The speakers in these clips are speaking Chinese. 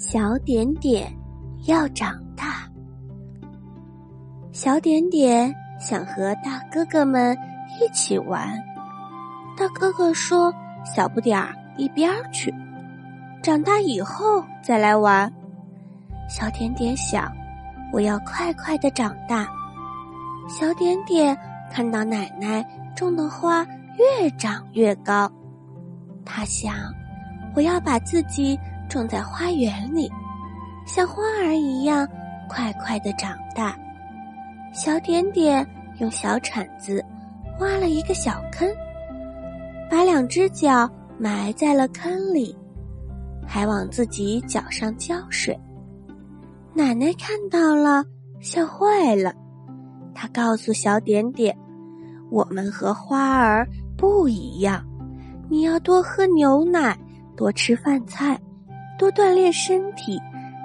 小点点要长大。小点点想和大哥哥们一起玩。大哥哥说：“小不点儿一边儿去，长大以后再来玩。”小点点想：“我要快快的长大。”小点点看到奶奶种的花越长越高，他想：“我要把自己。”种在花园里，像花儿一样快快的长大。小点点用小铲子挖了一个小坑，把两只脚埋在了坑里，还往自己脚上浇水。奶奶看到了，笑坏了。她告诉小点点：“我们和花儿不一样，你要多喝牛奶，多吃饭菜。”多锻炼身体，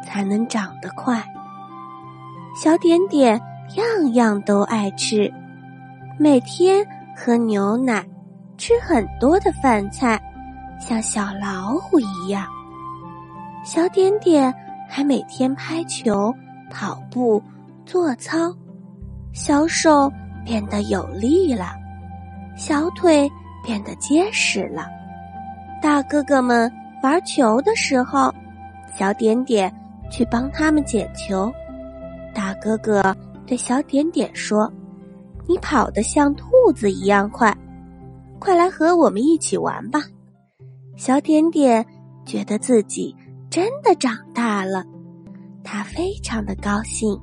才能长得快。小点点样样都爱吃，每天喝牛奶，吃很多的饭菜，像小老虎一样。小点点还每天拍球、跑步、做操，小手变得有力了，小腿变得结实了。大哥哥们。玩球的时候，小点点去帮他们捡球。大哥哥对小点点说：“你跑得像兔子一样快，快来和我们一起玩吧。”小点点觉得自己真的长大了，他非常的高兴。